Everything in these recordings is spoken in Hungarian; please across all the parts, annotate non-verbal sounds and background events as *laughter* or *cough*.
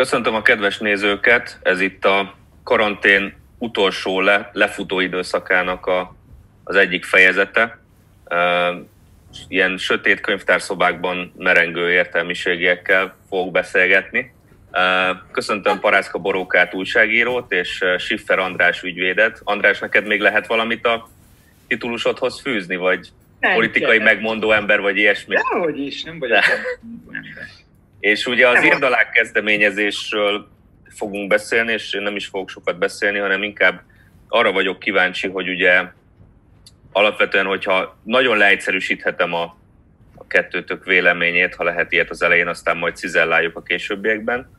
Köszöntöm a kedves nézőket, ez itt a karantén utolsó le, lefutó időszakának a, az egyik fejezete. Ilyen sötét könyvtárszobákban merengő értelmiségiekkel fogok beszélgetni. Köszöntöm Parászka Borókát újságírót és Siffer András ügyvédet. András, neked még lehet valamit a titulusodhoz fűzni, vagy nem politikai kell. megmondó ember, vagy ilyesmi? Dehogy is, nem vagyok *laughs* ember. És ugye az írdalák kezdeményezésről fogunk beszélni, és én nem is fogok sokat beszélni, hanem inkább arra vagyok kíváncsi, hogy ugye alapvetően, hogyha nagyon leegyszerűsíthetem a, a kettőtök véleményét, ha lehet ilyet az elején, aztán majd cizelláljuk a későbbiekben,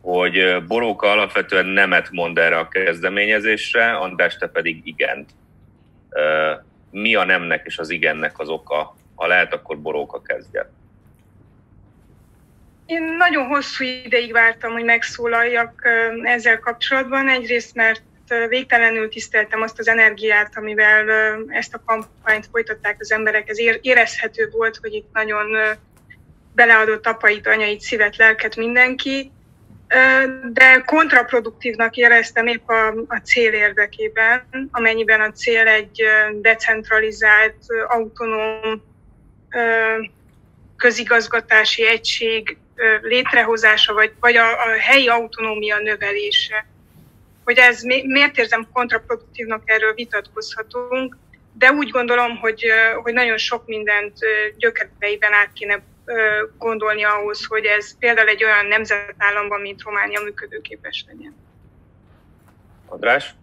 hogy Boróka alapvetően nemet mond erre a kezdeményezésre, András, te pedig igent. Mi a nemnek és az igennek az oka? Ha lehet, akkor Boróka kezdje. Én nagyon hosszú ideig vártam, hogy megszólaljak ezzel kapcsolatban. Egyrészt, mert végtelenül tiszteltem azt az energiát, amivel ezt a kampányt folytatták az emberek. Ez érezhető volt, hogy itt nagyon beleadott apait, anyait, szívet, lelket mindenki, de kontraproduktívnak éreztem épp a, a cél érdekében, amennyiben a cél egy decentralizált, autonóm közigazgatási egység létrehozása, vagy, vagy a, a helyi autonómia növelése. Hogy ez miért érzem kontraproduktívnak, erről vitatkozhatunk, de úgy gondolom, hogy, hogy nagyon sok mindent gyökereiben át kéne gondolni ahhoz, hogy ez például egy olyan nemzetállamban, mint Románia működőképes legyen. András?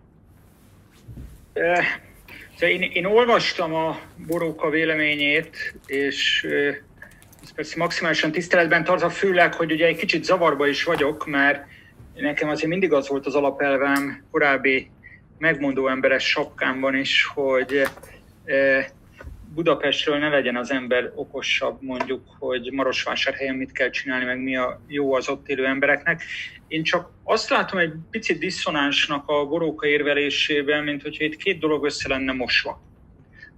Én, én olvastam a Boróka véleményét, és ezt maximálisan tiszteletben tartva, főleg, hogy ugye egy kicsit zavarba is vagyok, mert nekem azért mindig az volt az alapelvem korábbi megmondó emberes sapkámban is, hogy Budapestről ne legyen az ember okosabb, mondjuk, hogy Marosvásárhelyen mit kell csinálni, meg mi a jó az ott élő embereknek. Én csak azt látom egy picit diszonánsnak a boróka érvelésében, mint hogyha itt két dolog össze lenne mosva.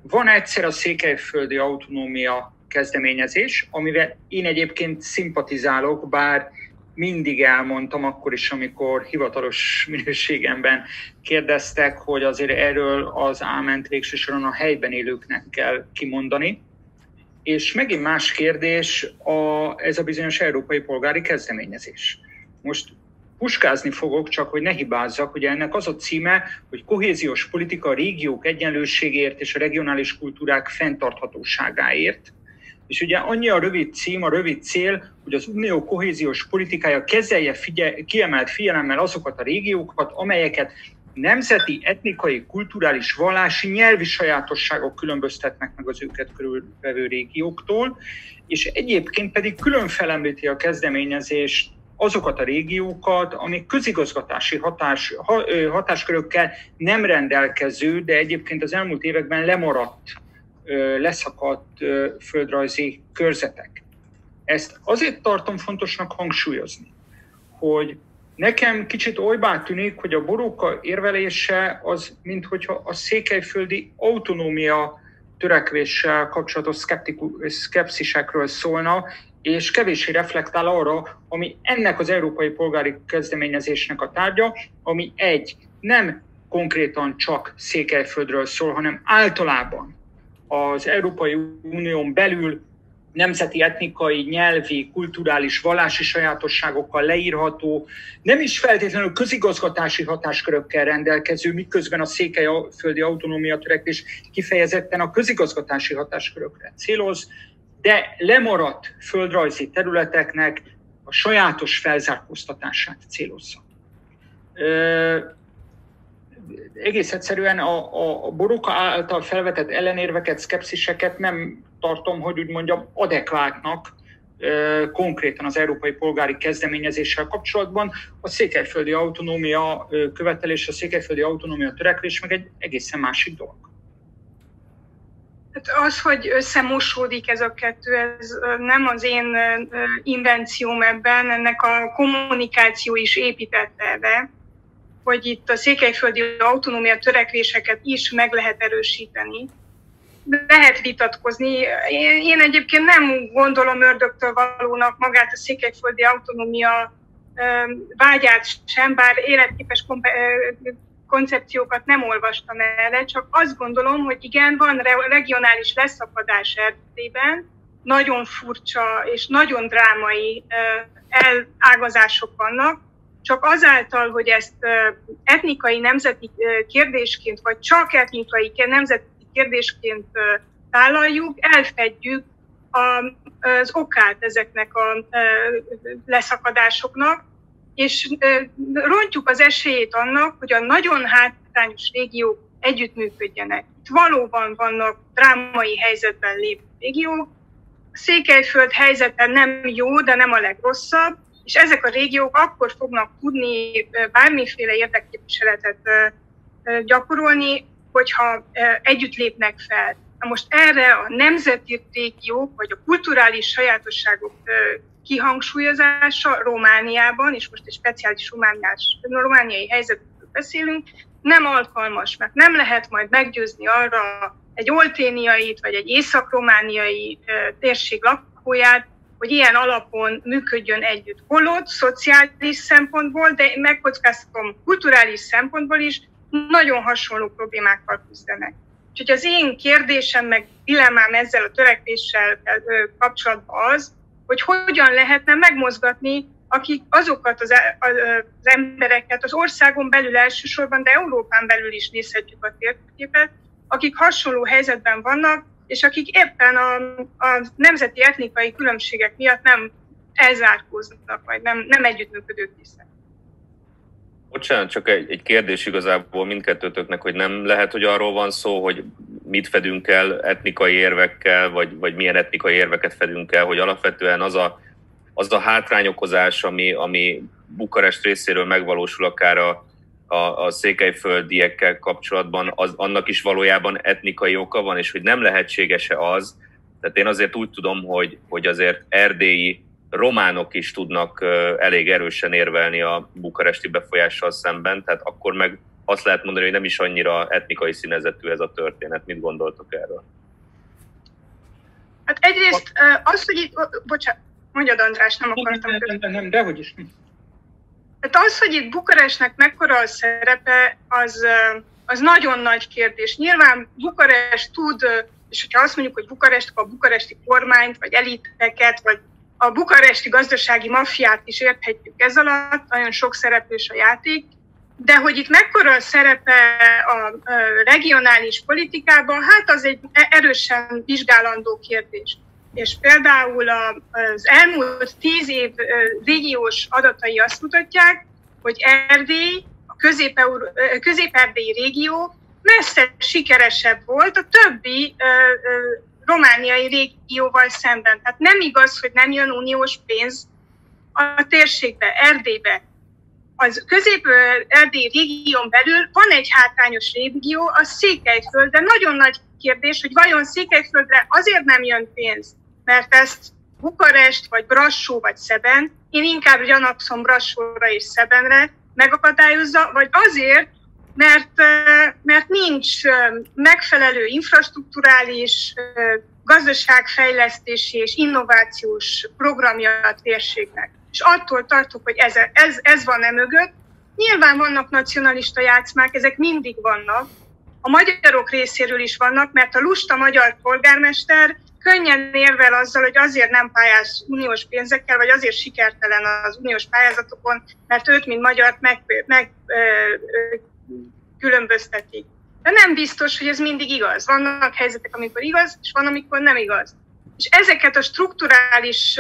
Van egyszer a székelyföldi autonómia kezdeményezés, amivel én egyébként szimpatizálok, bár mindig elmondtam akkor is, amikor hivatalos *laughs* minőségemben kérdeztek, hogy azért erről az áment végsősoron a helyben élőknek kell kimondani. És megint más kérdés a, ez a bizonyos európai polgári kezdeményezés. Most puskázni fogok, csak hogy ne hibázzak, ugye ennek az a címe, hogy kohéziós politika a régiók egyenlőségért és a regionális kultúrák fenntarthatóságáért. És ugye annyi a rövid cím, a rövid cél, hogy az unió kohéziós politikája kezelje figye, kiemelt figyelemmel azokat a régiókat, amelyeket nemzeti, etnikai, kulturális, vallási, nyelvi sajátosságok különböztetnek meg az őket körülvevő régióktól, és egyébként pedig külön felemlíti a kezdeményezést azokat a régiókat, amik közigazgatási hatás, hatáskörökkel nem rendelkező, de egyébként az elmúlt években lemaradt leszakadt földrajzi körzetek. Ezt azért tartom fontosnak hangsúlyozni, hogy nekem kicsit olybá tűnik, hogy a boróka érvelése az, mint hogyha a székelyföldi autonómia törekvéssel kapcsolatos szkepszisekről szólna, és kevéssé reflektál arra, ami ennek az európai polgári kezdeményezésnek a tárgya, ami egy, nem konkrétan csak Székelyföldről szól, hanem általában az Európai Unión belül nemzeti, etnikai, nyelvi, kulturális, vallási sajátosságokkal leírható, nem is feltétlenül közigazgatási hatáskörökkel rendelkező, miközben a székelyföldi autonómia törekvés kifejezetten a közigazgatási hatáskörökre céloz, de lemaradt földrajzi területeknek a sajátos felzárkóztatását célozza egész egyszerűen a, a, a Boruka által felvetett ellenérveket, szkepsziseket nem tartom, hogy úgy mondjam, adekvátnak konkrétan az európai polgári kezdeményezéssel kapcsolatban. A székelyföldi autonómia követelés, a székelyföldi autonómia törekvés meg egy egészen másik dolog. Hát az, hogy összemosódik ez a kettő, ez nem az én invencióm ebben, ennek a kommunikáció is építette ebbe hogy itt a székelyföldi autonómia törekvéseket is meg lehet erősíteni. Lehet vitatkozni. Én egyébként nem gondolom ördögtől valónak magát a székelyföldi autonómia vágyát sem, bár életképes koncepciókat nem olvastam erre, csak azt gondolom, hogy igen, van regionális leszakadás Erdélyben, nagyon furcsa és nagyon drámai elágazások vannak, csak azáltal, hogy ezt etnikai nemzeti kérdésként, vagy csak etnikai nemzeti kérdésként tálaljuk, elfedjük az okát ezeknek a leszakadásoknak, és rontjuk az esélyét annak, hogy a nagyon hátrányos régiók együttműködjenek. Itt valóban vannak drámai helyzetben lévő régiók, Székelyföld helyzete nem jó, de nem a legrosszabb, és ezek a régiók akkor fognak tudni bármiféle érdekképviseletet gyakorolni, hogyha együtt lépnek fel. Na most erre a nemzeti régiók, vagy a kulturális sajátosságok kihangsúlyozása Romániában, és most egy speciális romániás, romániai helyzetről beszélünk, nem alkalmas, mert nem lehet majd meggyőzni arra egy olténiait, vagy egy észak-romániai térség lakóját, hogy ilyen alapon működjön együtt. Holott, szociális szempontból, de megkockáztatom kulturális szempontból is, nagyon hasonló problémákkal küzdenek. Úgyhogy az én kérdésem, meg dilemmám ezzel a törekvéssel kapcsolatban az, hogy hogyan lehetne megmozgatni akik azokat az, az embereket az országon belül elsősorban, de Európán belül is nézhetjük a térképet, akik hasonló helyzetben vannak, és akik éppen a, a nemzeti etnikai különbségek miatt nem elzárkóznak, vagy nem, nem együttműködők hiszek. Bocsánat, csak egy, egy kérdés igazából mindkettőtöknek, hogy nem lehet, hogy arról van szó, hogy mit fedünk el etnikai érvekkel, vagy, vagy milyen etnikai érveket fedünk el, hogy alapvetően az a, az a hátrányokozás, ami, ami Bukarest részéről megvalósul akár a, a, a székelyföldiekkel kapcsolatban, az, annak is valójában etnikai oka van, és hogy nem lehetséges-e az, tehát én azért úgy tudom, hogy, hogy azért erdélyi románok is tudnak elég erősen érvelni a bukaresti befolyással szemben, tehát akkor meg azt lehet mondani, hogy nem is annyira etnikai színezetű ez a történet. Mit gondoltok erről? Hát egyrészt az, hogy itt, bocsánat, mondjad András, nem akartam. Nem, nem, nem, dehogy is. Tehát az, hogy itt Bukarestnek mekkora a szerepe, az, az nagyon nagy kérdés. Nyilván Bukarest tud, és hogyha azt mondjuk, hogy Bukarest, a bukaresti kormányt, vagy eliteket, vagy a bukaresti gazdasági maffiát is érthetjük ez alatt, nagyon sok szereplős a játék, de hogy itt mekkora a szerepe a regionális politikában, hát az egy erősen vizsgálandó kérdés. És például az elmúlt tíz év régiós adatai azt mutatják, hogy Erdély, a közép-erdélyi régió messze sikeresebb volt a többi romániai régióval szemben. Tehát nem igaz, hogy nem jön uniós pénz a térségbe, Erdélybe. Az közép-erdély régión belül van egy hátrányos régió, a Székelyföld, de nagyon nagy kérdés, hogy vajon Székelyföldre azért nem jön pénz, mert ezt Bukarest, vagy Brassó, vagy Szeben, én inkább gyanakszom Brassóra és Szebenre, megakadályozza, vagy azért, mert, mert nincs megfelelő infrastruktúrális, gazdaságfejlesztési és innovációs programja a térségnek. És attól tartok, hogy ez, ez, ez van e mögött. Nyilván vannak nacionalista játszmák, ezek mindig vannak. A magyarok részéről is vannak, mert a lusta magyar polgármester könnyen érvel azzal, hogy azért nem pályáz uniós pénzekkel, vagy azért sikertelen az uniós pályázatokon, mert őt, mint magyart meg, meg. De nem biztos, hogy ez mindig igaz. Vannak helyzetek, amikor igaz, és van, amikor nem igaz. És ezeket a strukturális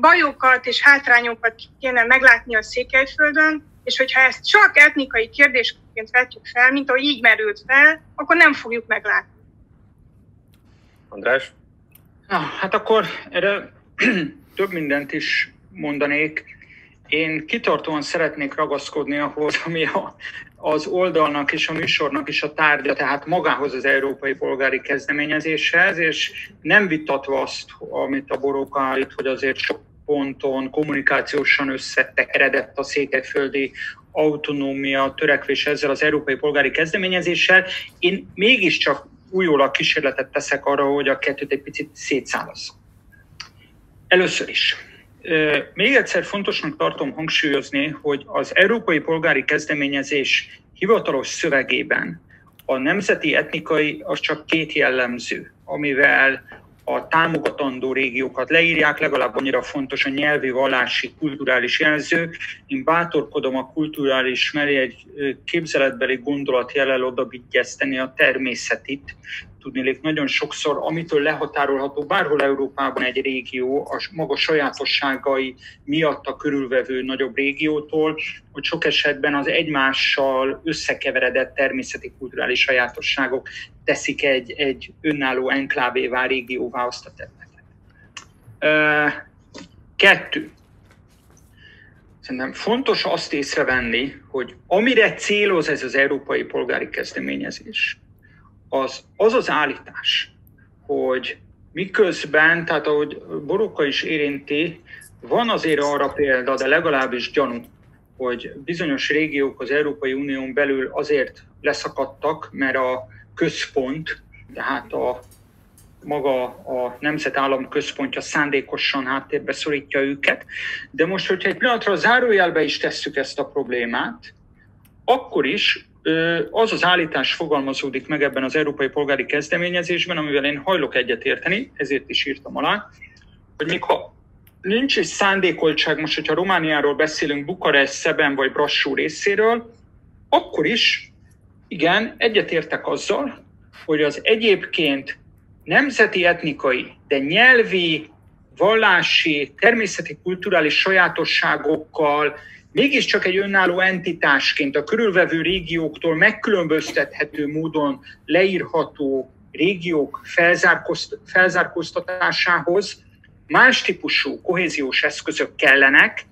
bajokat és hátrányokat kéne meglátni a Székelyföldön, és hogyha ezt csak etnikai kérdésként vetjük fel, mint ahogy így merült fel, akkor nem fogjuk meglátni. András? Na, hát akkor erre *clears throat* több mindent is mondanék. Én kitartóan szeretnék ragaszkodni ahhoz, ami a, az oldalnak és a műsornak is a tárgya, tehát magához az európai polgári kezdeményezéshez, és nem vitatva azt, amit a Boróka állít, hogy azért sok ponton kommunikációsan összetekeredett a székelyföldi autonómia törekvés ezzel az európai polgári kezdeményezéssel. Én mégiscsak újólag kísérletet teszek arra, hogy a kettőt egy picit szétszállasszam. Először is. Még egyszer fontosnak tartom hangsúlyozni, hogy az Európai Polgári Kezdeményezés hivatalos szövegében a nemzeti etnikai az csak két jellemző, amivel a támogatandó régiókat leírják, legalább annyira fontos a nyelvi, vallási, kulturális jelző. Én bátorkodom a kulturális mellé egy képzeletbeli gondolat jelel oda a természetit, tudnélék nagyon sokszor, amitől lehatárolható bárhol Európában egy régió, a maga sajátosságai miatt a körülvevő nagyobb régiótól, hogy sok esetben az egymással összekeveredett természeti kulturális sajátosságok teszik egy, egy önálló enklávévá, régióvá azt a területet. Kettő. Szerintem fontos azt észrevenni, hogy amire céloz ez az európai polgári kezdeményezés, az az, az állítás, hogy miközben, tehát ahogy Boróka is érinti, van azért arra példa, de legalábbis gyanú, hogy bizonyos régiók az Európai Unión belül azért leszakadtak, mert a központ, tehát a maga a nemzetállam központja szándékosan háttérbe szorítja őket. De most, hogyha egy pillanatra zárójelbe is tesszük ezt a problémát, akkor is az az állítás fogalmazódik meg ebben az európai polgári kezdeményezésben, amivel én hajlok egyetérteni, ezért is írtam alá, hogy ha nincs is szándékoltság, most, hogyha Romániáról beszélünk, Bukarest, Szeben vagy Brassó részéről, akkor is, igen, egyetértek azzal, hogy az egyébként nemzeti etnikai, de nyelvi, vallási, természeti, kulturális sajátosságokkal, mégiscsak egy önálló entitásként a körülvevő régióktól megkülönböztethető módon leírható régiók felzárkóztatásához más típusú kohéziós eszközök kellenek,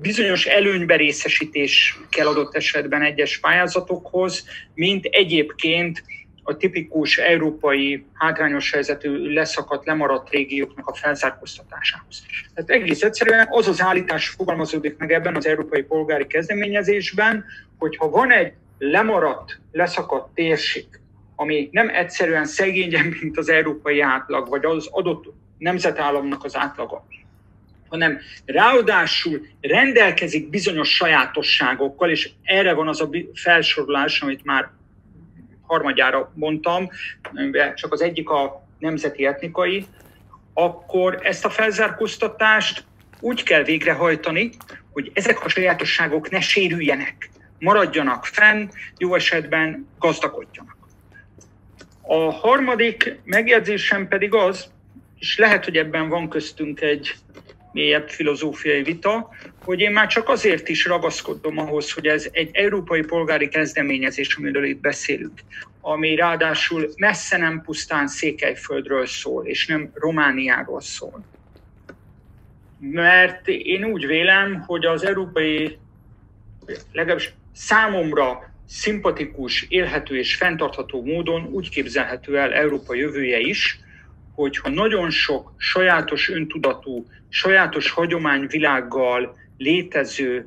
bizonyos előnybe részesítés kell adott esetben egyes pályázatokhoz, mint egyébként a tipikus európai hátrányos helyzetű leszakadt, lemaradt régióknak a felzárkóztatásához. Tehát egész egyszerűen az az állítás fogalmazódik meg ebben az európai polgári kezdeményezésben, hogy ha van egy lemaradt, leszakadt térség, ami nem egyszerűen szegényebb, mint az európai átlag, vagy az adott nemzetállamnak az átlaga, hanem ráadásul rendelkezik bizonyos sajátosságokkal, és erre van az a felsorolás, amit már harmadjára mondtam, csak az egyik a nemzeti etnikai, akkor ezt a felzárkóztatást úgy kell végrehajtani, hogy ezek a sajátosságok ne sérüljenek, maradjanak fenn, jó esetben gazdagodjanak. A harmadik megjegyzésem pedig az, és lehet, hogy ebben van köztünk egy mélyebb filozófiai vita, hogy én már csak azért is ragaszkodom ahhoz, hogy ez egy európai polgári kezdeményezés, amiről itt beszélünk, ami ráadásul messze nem pusztán Székelyföldről szól, és nem Romániáról szól. Mert én úgy vélem, hogy az európai, legalábbis számomra szimpatikus, élhető és fenntartható módon úgy képzelhető el Európa jövője is, hogyha nagyon sok sajátos öntudatú, sajátos hagyományvilággal létező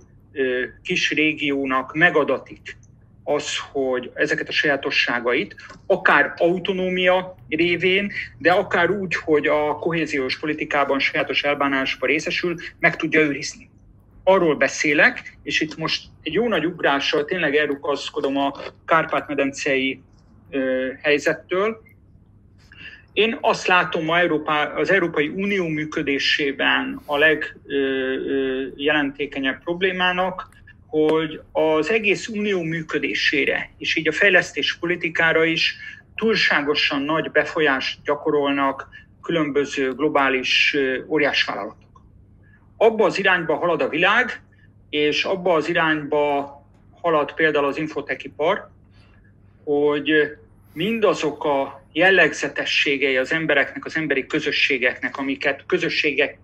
kis régiónak megadatik az, hogy ezeket a sajátosságait, akár autonómia révén, de akár úgy, hogy a kohéziós politikában sajátos elbánásba részesül, meg tudja őrizni. Arról beszélek, és itt most egy jó nagy ugrással tényleg elrukaszkodom a Kárpát-medencei helyzettől, én azt látom ma Európa, az Európai Unió működésében a legjelentékenyebb problémának, hogy az egész unió működésére, és így a fejlesztés politikára is túlságosan nagy befolyást gyakorolnak különböző globális óriásvállalatok. Abba az irányba halad a világ, és abba az irányba halad például az infotekipar, hogy mindazok a jellegzetességei az embereknek, az emberi közösségeknek, amiket közösségek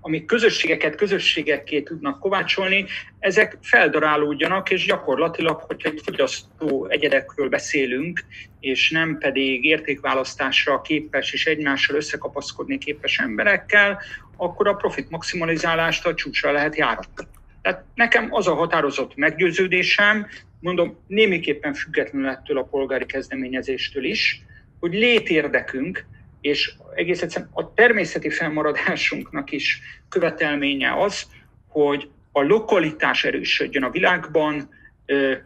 amik közösségeket közösségekké tudnak kovácsolni, ezek feldarálódjanak, és gyakorlatilag, hogyha egy fogyasztó egyedekről beszélünk, és nem pedig értékválasztásra képes és egymással összekapaszkodni képes emberekkel, akkor a profit maximalizálást a csúcsra lehet járatni. Tehát nekem az a határozott meggyőződésem, mondom, némiképpen függetlenül ettől a polgári kezdeményezéstől is, hogy létérdekünk és egész egyszerűen a természeti felmaradásunknak is követelménye az, hogy a lokalitás erősödjön a világban,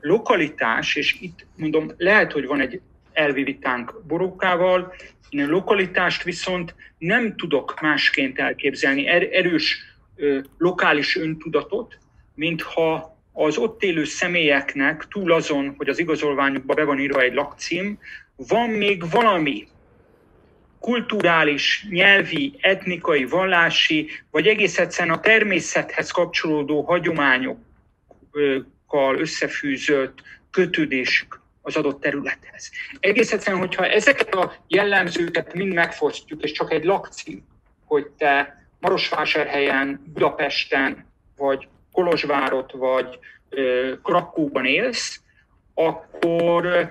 lokalitás, és itt mondom, lehet, hogy van egy elvi vitánk borókával, én a lokalitást viszont nem tudok másként elképzelni, er-, erős lokális öntudatot, mintha az ott élő személyeknek túl azon, hogy az igazolványukba be van írva egy lakcím, van még valami kulturális, nyelvi, etnikai, vallási, vagy egész egyszerűen a természethez kapcsolódó hagyományokkal összefűzött kötődésük az adott területhez. Egész egyszerűen, hogyha ezeket a jellemzőket mind megfosztjuk, és csak egy lakcím, hogy te Marosvásárhelyen, Budapesten, vagy Kolozsvárot, vagy Krakóban élsz, akkor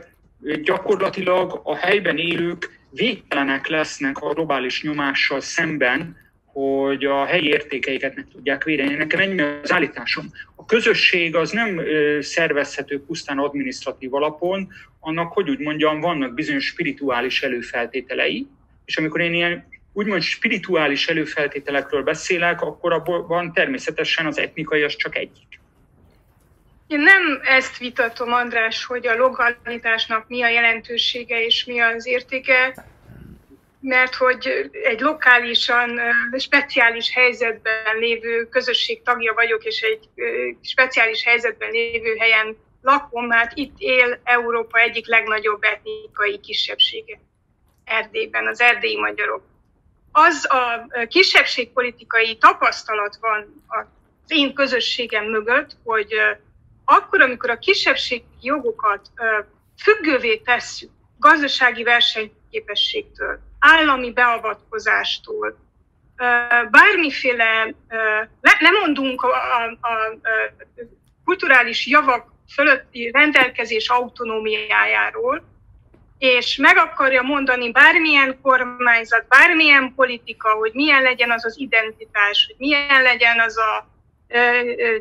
gyakorlatilag a helyben élők végtelenek lesznek a globális nyomással szemben, hogy a helyi értékeiket meg tudják védeni. Nekem ennyi az állításom. A közösség az nem szervezhető pusztán adminisztratív alapon, annak, hogy úgy mondjam, vannak bizonyos spirituális előfeltételei, és amikor én ilyen úgymond spirituális előfeltételekről beszélek, akkor abban természetesen az etnikai az csak egyik. Én nem ezt vitatom, András, hogy a lokalitásnak mi a jelentősége és mi az értéke, mert hogy egy lokálisan, speciális helyzetben lévő közösség tagja vagyok, és egy speciális helyzetben lévő helyen lakom, hát itt él Európa egyik legnagyobb etnikai kisebbsége. Erdélyben, az erdélyi magyarok. Az a kisebbségpolitikai tapasztalat van az én közösségem mögött, hogy akkor, amikor a kisebbségi jogokat függővé tesszük gazdasági versenyképességtől, állami beavatkozástól, bármiféle, lemondunk a, a, a kulturális javak fölötti rendelkezés autonómiájáról, és meg akarja mondani bármilyen kormányzat, bármilyen politika, hogy milyen legyen az az identitás, hogy milyen legyen az a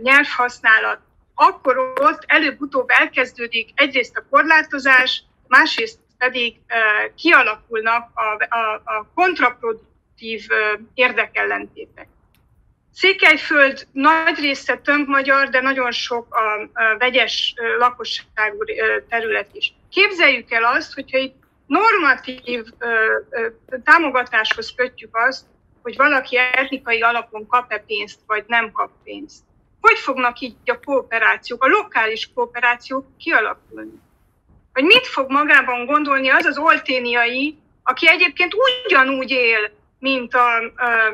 nyelvhasználat, akkor ott előbb-utóbb elkezdődik egyrészt a korlátozás, másrészt pedig kialakulnak a, a, a kontraproduktív érdekellentétek. Székelyföld nagy része tönk magyar, de nagyon sok a, vegyes lakosságú terület is. Képzeljük el azt, hogyha itt normatív támogatáshoz kötjük azt, hogy valaki etnikai alapon kap-e pénzt, vagy nem kap pénzt. Hogy fognak így a kooperációk, a lokális kooperációk kialakulni? Vagy mit fog magában gondolni az az olténiai, aki egyébként ugyanúgy él, mint a, a,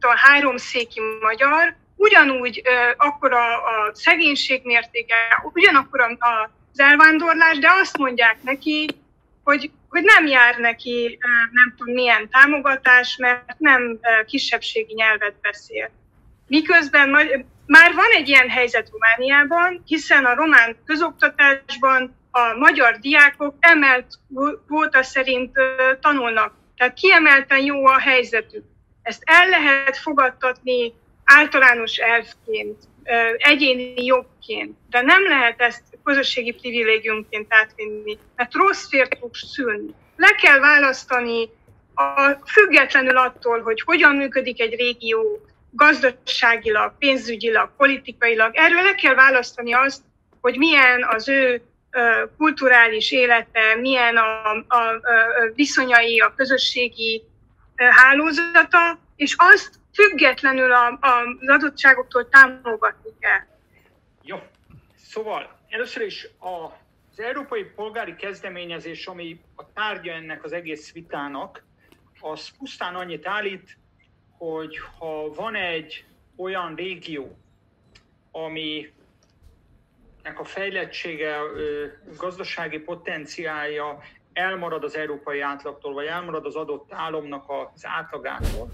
a háromszéki magyar, ugyanúgy akkor a, a szegénység mértéke, ugyanakkor a, a, az elvándorlás, de azt mondják neki, hogy, hogy nem jár neki nem tudom milyen támogatás, mert nem kisebbségi nyelvet beszél. Miközben már van egy ilyen helyzet Romániában, hiszen a román közoktatásban a magyar diákok emelt kvóta szerint tanulnak. Tehát kiemelten jó a helyzetük. Ezt el lehet fogadtatni általános elfként, egyéni jogként, de nem lehet ezt közösségi privilégiumként átvinni, mert rossz fért fog szülni. Le kell választani a, függetlenül attól, hogy hogyan működik egy régió gazdaságilag, pénzügyileg, politikailag. Erről le kell választani azt, hogy milyen az ő kulturális élete, milyen a, a, a viszonyai, a közösségi hálózata, és azt függetlenül a, a, az adottságoktól támogatni kell. Jó, szóval először is a, az európai polgári kezdeményezés, ami a tárgya ennek az egész vitának, az pusztán annyit állít, hogy ha van egy olyan régió, ami a fejlettsége, gazdasági potenciálja elmarad az európai átlagtól, vagy elmarad az adott államnak az átlagától,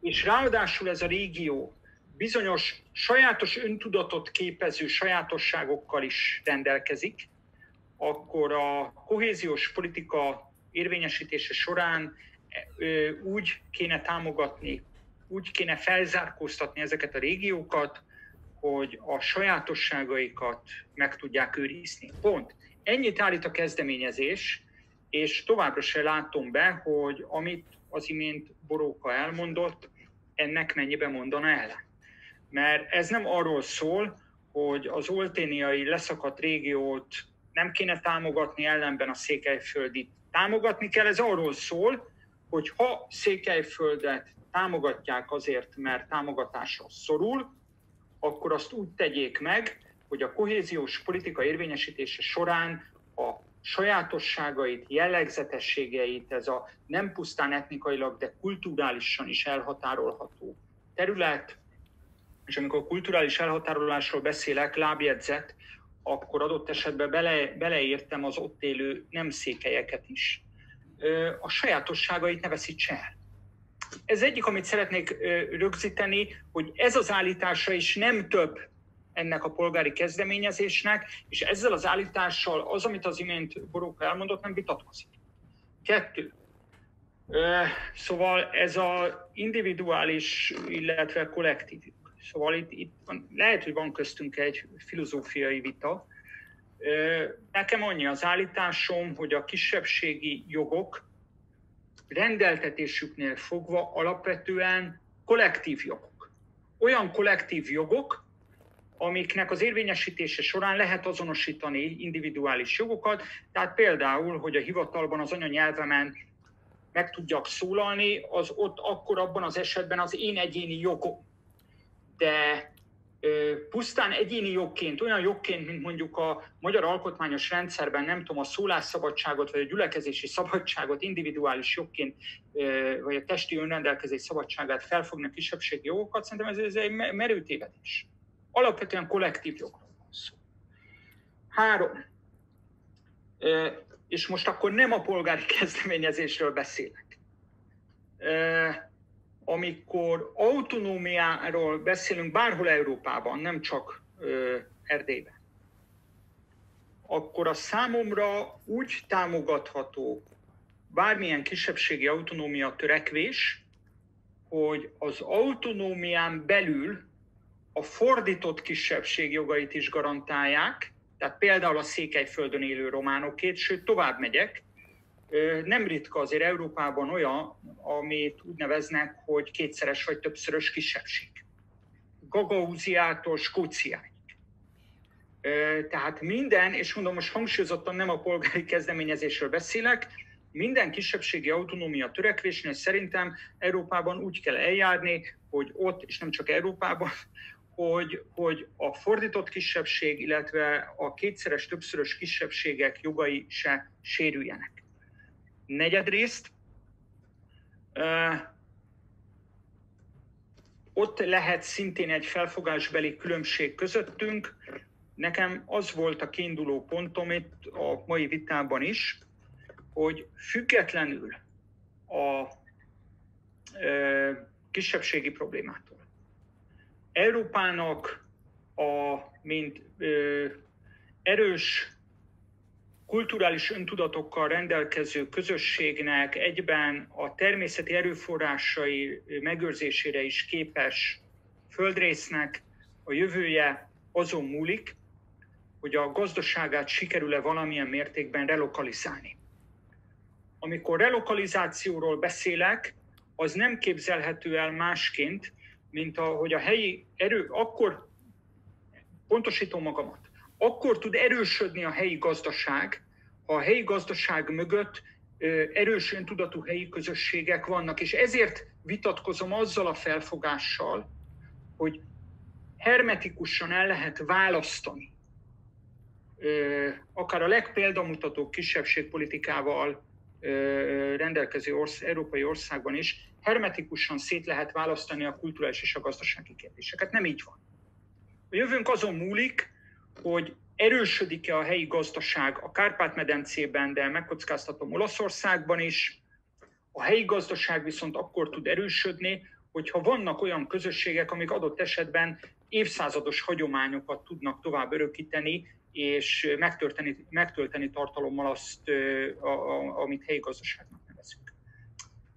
és ráadásul ez a régió bizonyos sajátos öntudatot képező sajátosságokkal is rendelkezik, akkor a kohéziós politika érvényesítése során úgy kéne támogatni, úgy kéne felzárkóztatni ezeket a régiókat, hogy a sajátosságaikat meg tudják őrizni. Pont. Ennyit állít a kezdeményezés, és továbbra se látom be, hogy amit az imént Boróka elmondott, ennek mennyibe mondana el? Mert ez nem arról szól, hogy az olténiai leszakadt régiót nem kéne támogatni, ellenben a székelyföldit támogatni kell. Ez arról szól, hogy ha Székelyföldet támogatják azért, mert támogatásra szorul, akkor azt úgy tegyék meg, hogy a kohéziós politika érvényesítése során a sajátosságait, jellegzetességeit, ez a nem pusztán etnikailag, de kulturálisan is elhatárolható terület, és amikor kulturális elhatárolásról beszélek, lábjegyzet, akkor adott esetben bele, beleértem az ott élő nem székelyeket is. A sajátosságait ne veszítse el. Ez egyik, amit szeretnék rögzíteni, hogy ez az állítása is nem több ennek a polgári kezdeményezésnek, és ezzel az állítással az, amit az imént Boróka elmondott, nem vitatkozik. Kettő. Szóval ez a individuális, illetve kollektív. Szóval itt, itt van, lehet, hogy van köztünk egy filozófiai vita. Nekem annyi az állításom, hogy a kisebbségi jogok rendeltetésüknél fogva alapvetően kollektív jogok. Olyan kollektív jogok, amiknek az érvényesítése során lehet azonosítani individuális jogokat, tehát például, hogy a hivatalban az anyanyelvemen meg tudjak szólalni, az ott akkor abban az esetben az én egyéni jogom. De pusztán egyéni jogként, olyan jogként, mint mondjuk a magyar alkotmányos rendszerben, nem tudom, a szólásszabadságot vagy a gyülekezési szabadságot individuális jogként, vagy a testi önrendelkezés szabadságát felfogni a kisebbségi jogokat, szerintem ez, ez egy merő tévedés. Alapvetően kollektív jogról van szó. Három. És most akkor nem a polgári kezdeményezésről beszélek. Amikor autonómiáról beszélünk bárhol Európában, nem csak Erdélyben, akkor a számomra úgy támogatható bármilyen kisebbségi autonómia törekvés, hogy az autonómián belül a fordított kisebbség jogait is garantálják, tehát például a Székelyföldön élő románokét, sőt tovább megyek, nem ritka azért Európában olyan, amit úgy neveznek, hogy kétszeres vagy többszörös kisebbség. Gagauziától Skóciáig. Tehát minden, és mondom, most hangsúlyozottan nem a polgári kezdeményezésről beszélek, minden kisebbségi autonómia törekvésnél szerintem Európában úgy kell eljárni, hogy ott, és nem csak Európában, hogy, hogy a fordított kisebbség, illetve a kétszeres, többszörös kisebbségek jogai se sérüljenek. Negyedrészt, ott lehet szintén egy felfogásbeli különbség közöttünk. Nekem az volt a kiinduló pontom itt a mai vitában is, hogy függetlenül a kisebbségi problémától, Európának a, mint ö, erős kulturális öntudatokkal rendelkező közösségnek egyben a természeti erőforrásai megőrzésére is képes földrésznek a jövője azon múlik, hogy a gazdaságát sikerül-e valamilyen mértékben relokalizálni. Amikor relokalizációról beszélek, az nem képzelhető el másként, mint a, hogy a helyi erő, akkor, pontosítom magamat, akkor tud erősödni a helyi gazdaság, ha a helyi gazdaság mögött erős öntudatú helyi közösségek vannak, és ezért vitatkozom azzal a felfogással, hogy hermetikusan el lehet választani akár a legpéldamutató kisebbségpolitikával rendelkező orsz, európai országban is hermetikusan szét lehet választani a kulturális és a gazdasági kérdéseket. Nem így van. A jövőnk azon múlik, hogy erősödik-e a helyi gazdaság a Kárpát-medencében, de megkockáztatom Olaszországban is. A helyi gazdaság viszont akkor tud erősödni, hogyha vannak olyan közösségek, amik adott esetben évszázados hagyományokat tudnak tovább örökíteni, és megtölteni, megtölteni tartalommal azt, amit helyi gazdaságnak nevezünk.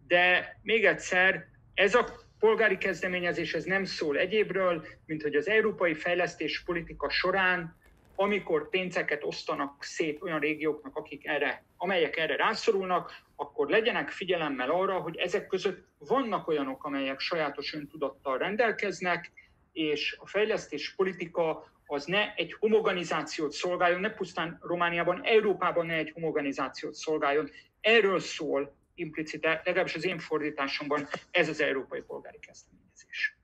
De még egyszer, ez a polgári kezdeményezés ez nem szól egyébről, mint hogy az európai fejlesztés politika során amikor pénzeket osztanak szét olyan régióknak, akik erre, amelyek erre rászorulnak, akkor legyenek figyelemmel arra, hogy ezek között vannak olyanok, amelyek sajátos öntudattal rendelkeznek, és a fejlesztés politika az ne egy homogenizációt szolgáljon, ne pusztán Romániában, Európában ne egy homogenizációt szolgáljon. Erről szól implicite, legalábbis az én fordításomban ez az európai polgári kezdeményezés.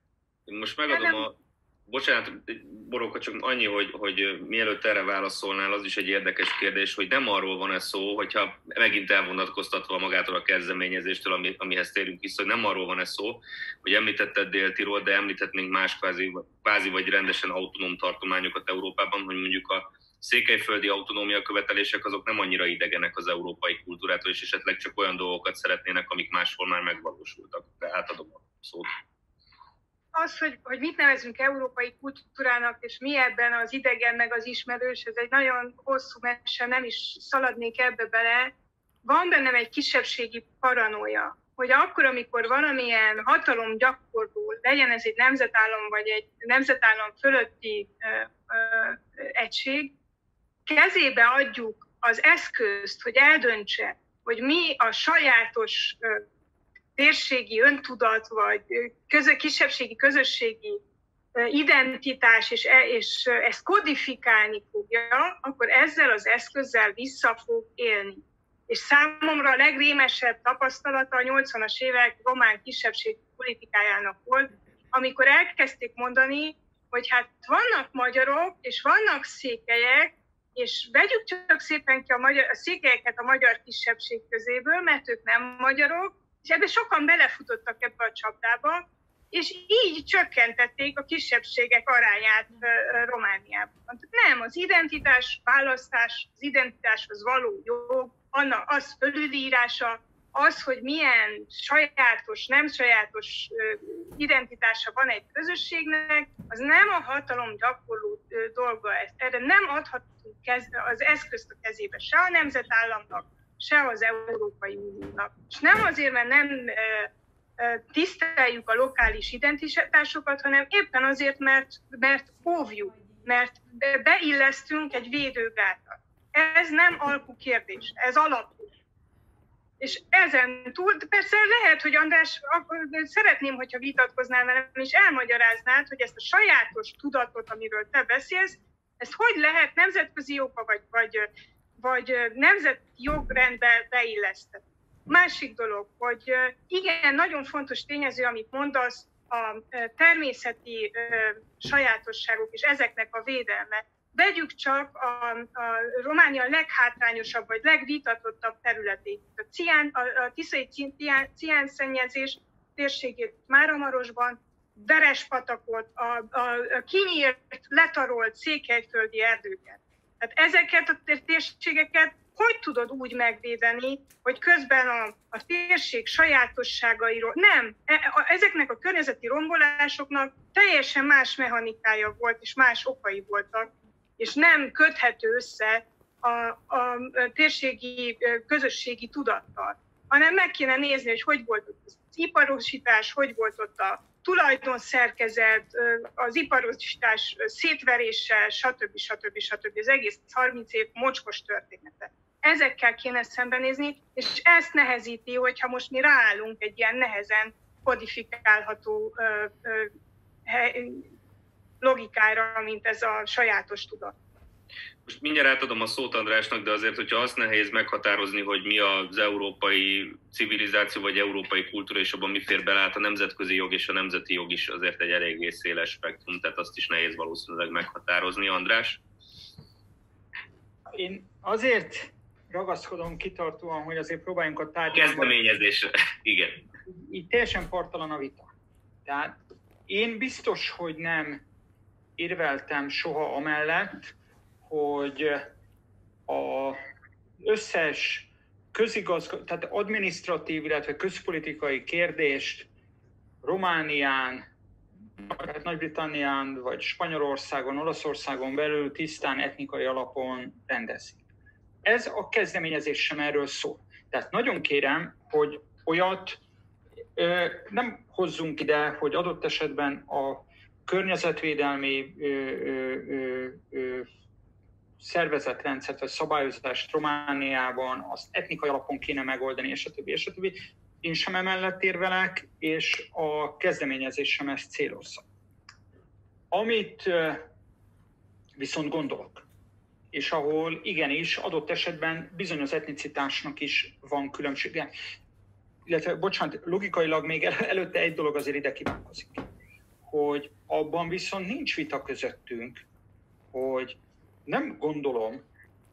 Én most megadom a Bocsánat, Boróka, csak annyi, hogy, hogy mielőtt erre válaszolnál, az is egy érdekes kérdés, hogy nem arról van ez szó, hogyha megint elvonatkoztatva magától a kezdeményezéstől, ami, amihez térünk vissza, hogy nem arról van ez szó, hogy említetted Dél-Tirol, de említhetnénk más kvázi, kvázi vagy rendesen autonóm tartományokat Európában, hogy mondjuk a székelyföldi autonómia követelések azok nem annyira idegenek az európai kultúrától, és esetleg csak olyan dolgokat szeretnének, amik máshol már megvalósultak. De átadom a szót az, hogy, hogy mit nevezünk európai kultúrának, és mi ebben az idegen meg az ismerős, ez egy nagyon hosszú mese, nem is szaladnék ebbe bele. Van bennem egy kisebbségi paranoia, hogy akkor, amikor valamilyen hatalom gyakorló, legyen ez egy nemzetállam vagy egy nemzetállam fölötti ö, ö, egység, kezébe adjuk az eszközt, hogy eldöntse, hogy mi a sajátos térségi öntudat, vagy közö, kisebbségi, közösségi identitás, és, e, és ezt kodifikálni fogja, akkor ezzel az eszközzel vissza fog élni. És számomra a legrémesebb tapasztalata a 80-as évek román kisebbség politikájának volt, amikor elkezdték mondani, hogy hát vannak magyarok, és vannak székelyek, és vegyük csak szépen ki a, magyar, a székelyeket a magyar kisebbség közéből, mert ők nem magyarok, és ebbe sokan belefutottak ebbe a csapdába, és így csökkentették a kisebbségek arányát Romániában. Nem, az identitás választás, az identitáshoz való jog, annak az fölülírása, az, hogy milyen sajátos, nem sajátos identitása van egy közösségnek, az nem a hatalom gyakorló dolga. Erre nem adhatunk az eszközt a kezébe se a nemzetállamnak, se az Európai Uniónak. És nem azért, mert nem tiszteljük a lokális identitásokat, hanem éppen azért, mert, mert óvjuk, mert beillesztünk egy védőgátat. Ez nem alkú kérdés, ez alapú. És ezen túl, persze lehet, hogy András, szeretném, hogyha vitatkoznál velem, és elmagyaráznád, hogy ezt a sajátos tudatot, amiről te beszélsz, ezt hogy lehet nemzetközi oka, vagy, vagy vagy nemzeti jogrendbe beillesztett. Másik dolog, hogy igen, nagyon fontos tényező, amit mondasz, a természeti sajátosságok és ezeknek a védelme. Vegyük csak a, a Románia leghátrányosabb vagy legvitatottabb területét. A, cián, a, a tiszai cián, ciánszennyezés térségét Máromarosban, Verespatakot, a, a, a kinyírt, letarolt székelyföldi erdőket. Tehát ezeket a térségeket hogy tudod úgy megvédeni, hogy közben a, a térség sajátosságairól, nem, e, ezeknek a környezeti rombolásoknak teljesen más mechanikája volt, és más okai voltak, és nem köthető össze a, a, térségi közösségi tudattal, hanem meg kéne nézni, hogy hogy volt az iparosítás, hogy volt ott a tulajdonszerkezet, az iparosítás szétverése, stb. stb. stb. Az egész 30 év mocskos története. Ezekkel kéne szembenézni, és ezt nehezíti, hogyha most mi ráállunk egy ilyen nehezen kodifikálható logikára, mint ez a sajátos tudat. Most mindjárt átadom a szót Andrásnak, de azért, hogyha azt nehéz meghatározni, hogy mi az európai civilizáció vagy európai kultúra, és abban mi fér bele, hát a nemzetközi jog és a nemzeti jog is azért egy eléggé széles spektrum, tehát azt is nehéz valószínűleg meghatározni. András? Én azért ragaszkodom kitartóan, hogy azért próbáljunk a tárgyalni. Kezdeményezésre, *laughs* igen. Így teljesen partalan a vita. Tehát én biztos, hogy nem érveltem soha amellett, hogy a összes közigazgató, tehát administratív, illetve közpolitikai kérdést Románián, hát Nagy-Britannián, vagy Spanyolországon, Olaszországon belül tisztán etnikai alapon rendezik. Ez a kezdeményezés sem erről szól. Tehát nagyon kérem, hogy olyat nem hozzunk ide, hogy adott esetben a környezetvédelmi ö, ö, ö, szervezetrendszert vagy szabályozást Romániában, azt etnikai alapon kéne megoldani, és a többi, és a többi. Én sem emellett érvelek, és a kezdeményezés sem ezt célozza. Amit viszont gondolok, és ahol igenis adott esetben bizonyos etnicitásnak is van különbsége. Illetve, bocsánat, logikailag még előtte egy dolog azért ide kívánkozik, hogy abban viszont nincs vita közöttünk, hogy nem gondolom,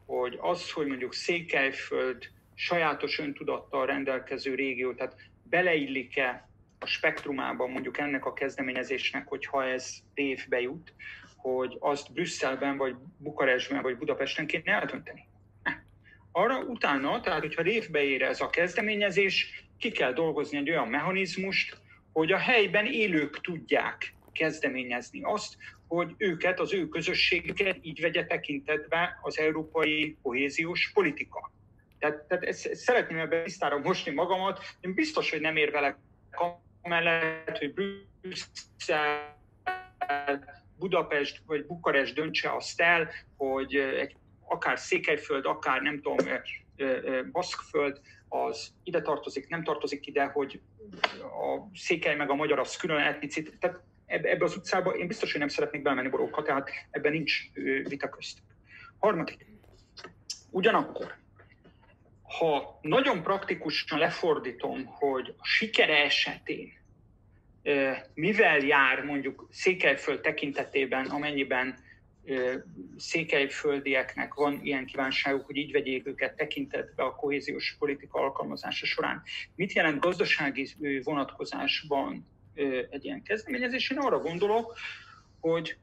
hogy az, hogy mondjuk Székelyföld sajátos öntudattal rendelkező régió, tehát beleillik-e a spektrumában mondjuk ennek a kezdeményezésnek, hogyha ez évbe jut, hogy azt Brüsszelben, vagy Bukarestben, vagy Budapesten kéne eldönteni. Arra utána, tehát hogyha révbe ér ez a kezdeményezés, ki kell dolgozni egy olyan mechanizmust, hogy a helyben élők tudják kezdeményezni azt, hogy őket, az ő közösségüket így vegye tekintetbe az európai kohéziós politika. Tehát, tehát ezt, ezt szeretném ebben tisztára mosni magamat. Én biztos, hogy nem érvelek amellett, hogy Brüsszel, Budapest vagy Bukarest döntse azt el, hogy egy akár Székelyföld, akár nem tudom, Baszkföld, az ide tartozik, nem tartozik ide, hogy a Székely meg a magyar az külön etnicit. Tehát ebbe az utcába én biztos, hogy nem szeretnék belemenni borókat, tehát ebben nincs vita köztük. Harmadik. Ugyanakkor, ha nagyon praktikusan lefordítom, hogy a sikere esetén mivel jár mondjuk Székelyföld tekintetében, amennyiben székelyföldieknek van ilyen kívánságuk, hogy így vegyék őket tekintetbe a kohéziós politika alkalmazása során. Mit jelent gazdasági vonatkozásban egy ilyen kezdeményezés? Én arra gondolok, hogy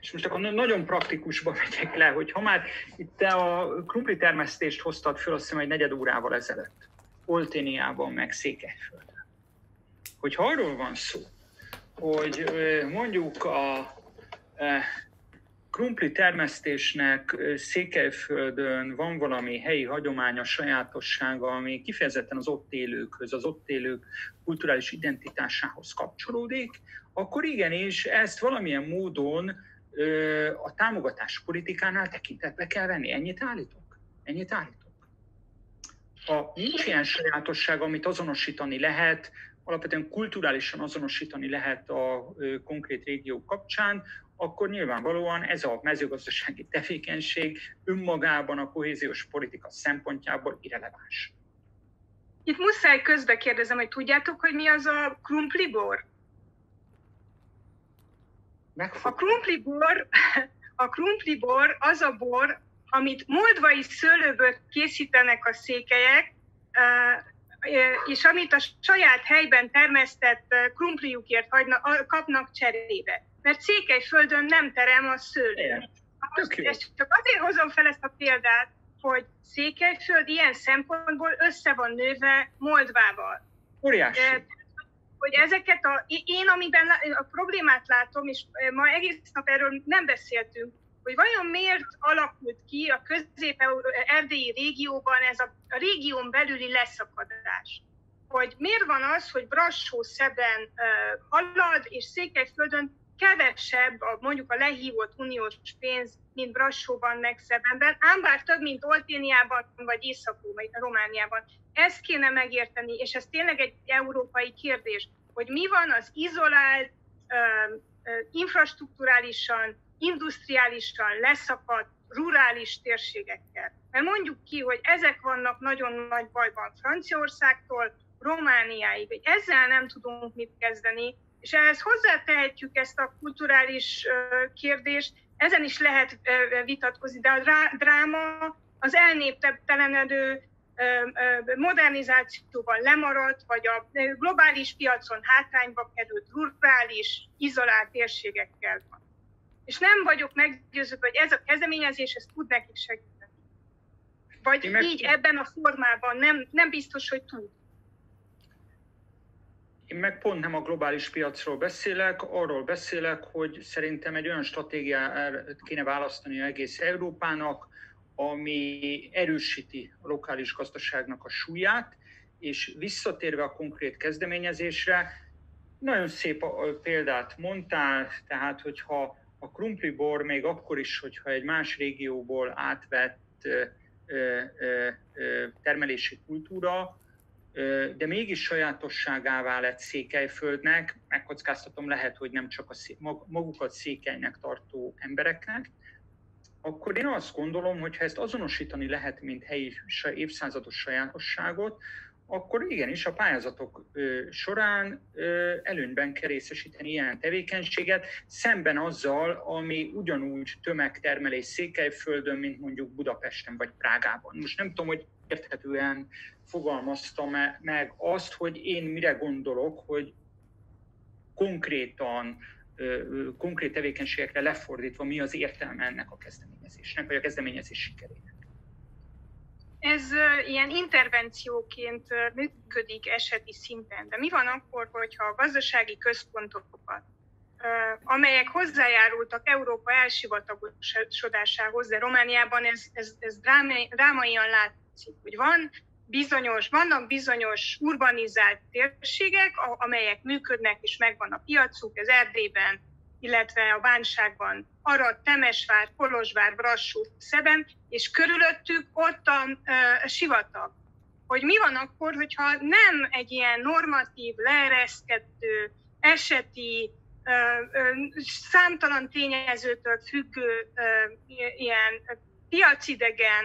és most akkor nagyon praktikusba megyek le, hogy ha már itt te a krumpli termesztést hoztad föl, azt hiszem egy negyed órával ezelőtt, Olténiában, meg Székelyföldön. Hogyha arról van szó, hogy mondjuk a krumpli termesztésnek Székelyföldön van valami helyi hagyománya, sajátossága, ami kifejezetten az ott élőkhöz, az ott élők kulturális identitásához kapcsolódik, akkor igenis ezt valamilyen módon a támogatás politikánál tekintetbe kell venni. Ennyit állítok? Ennyit állítok? Ha nincs ilyen sajátosság, amit azonosítani lehet, alapvetően kulturálisan azonosítani lehet a konkrét régió kapcsán, akkor nyilvánvalóan ez a mezőgazdasági tevékenység önmagában a kohéziós politika szempontjából irreleváns. Itt muszáj közbe kérdezem, hogy tudjátok, hogy mi az a krumplibor? A krumplibor, a krumplibor az a bor, amit moldvai szőlőből készítenek a székelyek, és amit a saját helyben termesztett krumpliukért kapnak cserébe mert Székelyföldön nem terem a szőlő. És csak azért hozom fel ezt a példát, hogy Székelyföld ilyen szempontból össze van nőve Moldvával. Óriási. Hogy ezeket a, én amiben a problémát látom, és ma egész nap erről nem beszéltünk, hogy vajon miért alakult ki a közép-erdélyi régióban ez a, a régión belüli leszakadás. Hogy miért van az, hogy Brassó szeben uh, halad, és Székelyföldön kevesebb a, mondjuk a lehívott uniós pénz, mint Brassóban, meg Szebenben, ám bár több, mint Olténiában, vagy észak vagy Romániában. Ezt kéne megérteni, és ez tényleg egy európai kérdés, hogy mi van az izolált, uh, infrastruktúrálisan, industriálisan leszakadt, rurális térségekkel. Mert mondjuk ki, hogy ezek vannak nagyon nagy bajban Franciaországtól, Romániáig, hogy ezzel nem tudunk mit kezdeni, és ehhez hozzátehetjük ezt a kulturális kérdést, ezen is lehet vitatkozni, de a dráma az elnéptelenedő modernizációban lemaradt, vagy a globális piacon hátrányba került rurális, izolált térségekkel van. És nem vagyok meggyőződve, hogy ez a kezdeményezés ezt tud nekik segíteni. Vagy meg... így ebben a formában nem, nem biztos, hogy tud. Én meg pont nem a globális piacról beszélek, arról beszélek, hogy szerintem egy olyan stratégiát kéne választani egész Európának, ami erősíti a lokális gazdaságnak a súlyát, és visszatérve a konkrét kezdeményezésre, nagyon szép példát mondtál, tehát hogyha a krumplibor még akkor is, hogyha egy más régióból átvett termelési kultúra, de mégis sajátosságává lett Székelyföldnek, megkockáztatom lehet, hogy nem csak a szé- magukat székelynek tartó embereknek, akkor én azt gondolom, hogy ha ezt azonosítani lehet, mint helyi évszázados sajátosságot, akkor igenis a pályázatok során előnyben kell részesíteni ilyen tevékenységet, szemben azzal, ami ugyanúgy tömegtermelés Székelyföldön, mint mondjuk Budapesten vagy Prágában. Most nem tudom, hogy érthetően fogalmaztam -e meg azt, hogy én mire gondolok, hogy konkrétan, konkrét tevékenységekre lefordítva mi az értelme ennek a kezdeményezésnek, vagy a kezdeményezés sikerének. Ez ilyen intervencióként működik eseti szinten, de mi van akkor, hogyha a gazdasági központokat, amelyek hozzájárultak Európa elsivatagosodásához, de Romániában ez, ez, ez drámaian látszik, hogy van bizonyos, vannak bizonyos urbanizált térségek, amelyek működnek és megvan a piacuk, ez Erdélyben, illetve a Bánságban, Arad, Temesvár, Kolozsvár, Brassó, Szeben, és körülöttük ott a, a sivatag. Hogy mi van akkor, hogyha nem egy ilyen normatív, leereszkedő, eseti, számtalan tényezőtől függő ilyen piacidegen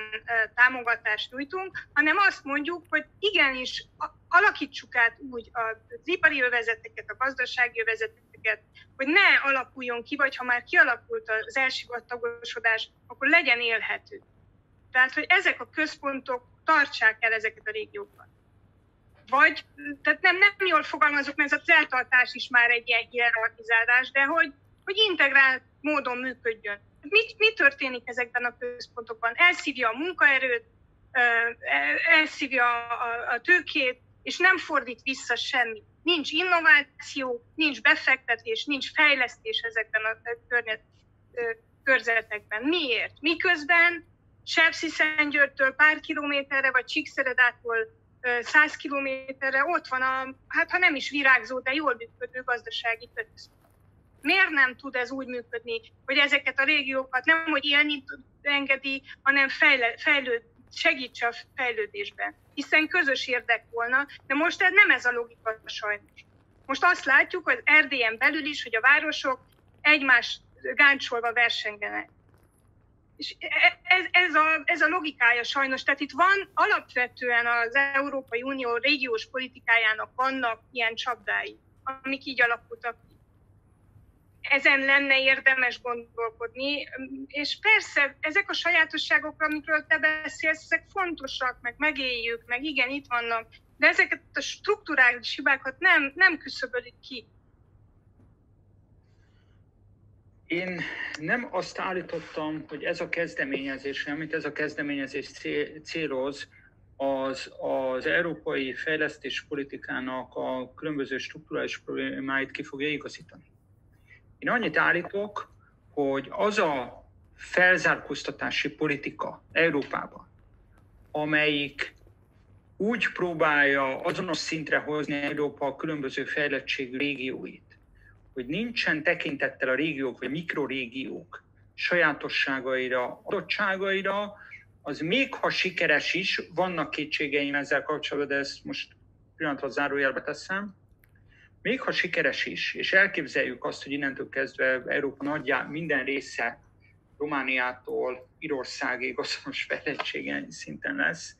támogatást nyújtunk, hanem azt mondjuk, hogy igenis alakítsuk át úgy az ipari övezeteket, a gazdasági övezeteket, hogy ne alapuljon ki, vagy ha már kialakult az elsivatagosodás, akkor legyen élhető. Tehát, hogy ezek a központok tartsák el ezeket a régiókat. Vagy, tehát nem, nem jól fogalmazok, mert ez a celtartás is már egy ilyen hierarchizálás, de hogy, hogy integrált módon működjön. Mi, mi történik ezekben a központokban? Elszívja a munkaerőt, elszívja a, a tőkét, és nem fordít vissza semmit. Nincs innováció, nincs befektetés, nincs fejlesztés ezekben a környet, körzetekben. Miért? Miközben Sepsiszentgyörgytől pár kilométerre, vagy Csíkszeredától száz kilométerre ott van a, hát ha nem is virágzó, de jól működő gazdasági központ. Miért nem tud ez úgy működni, hogy ezeket a régiókat nem, hogy élni engedi, hanem fejle, fejlőd, segítse a fejlődésben, hiszen közös érdek volna, de most ez nem ez a logika sajnos. Most azt látjuk, hogy Erdélyen belül is, hogy a városok egymás gáncsolva versengenek. És e, ez, ez, a, ez a logikája sajnos. Tehát itt van alapvetően az Európai Unió régiós politikájának vannak ilyen csapdái, amik így alakultak ezen lenne érdemes gondolkodni, és persze ezek a sajátosságok, amikről te beszélsz, ezek fontosak, meg megéljük, meg igen, itt vannak, de ezeket a strukturális hibákat nem, nem küszöbölik ki. Én nem azt állítottam, hogy ez a kezdeményezés, amit ez a kezdeményezés céloz, az, az európai fejlesztéspolitikának a különböző strukturális problémáit ki fogja igazítani. Én annyit állítok, hogy az a felzárkóztatási politika Európában, amelyik úgy próbálja azonos szintre hozni Európa a különböző fejlettségű régióit, hogy nincsen tekintettel a régiók vagy mikrorégiók sajátosságaira, adottságaira, az még ha sikeres is, vannak kétségeim ezzel kapcsolatban, de ezt most pillanatra zárójelbe teszem, még ha sikeres is, és elképzeljük azt, hogy innentől kezdve Európa nagyjá minden része Romániától Írországig azonos fejlettségen szinten lesz,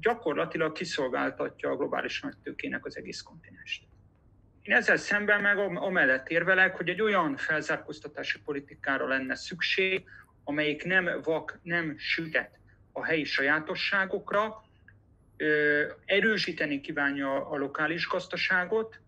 gyakorlatilag kiszolgáltatja a globális nagytőkének az egész kontinenst. Én ezzel szemben meg amellett érvelek, hogy egy olyan felzárkóztatási politikára lenne szükség, amelyik nem vak, nem sütet a helyi sajátosságokra, erősíteni kívánja a lokális gazdaságot,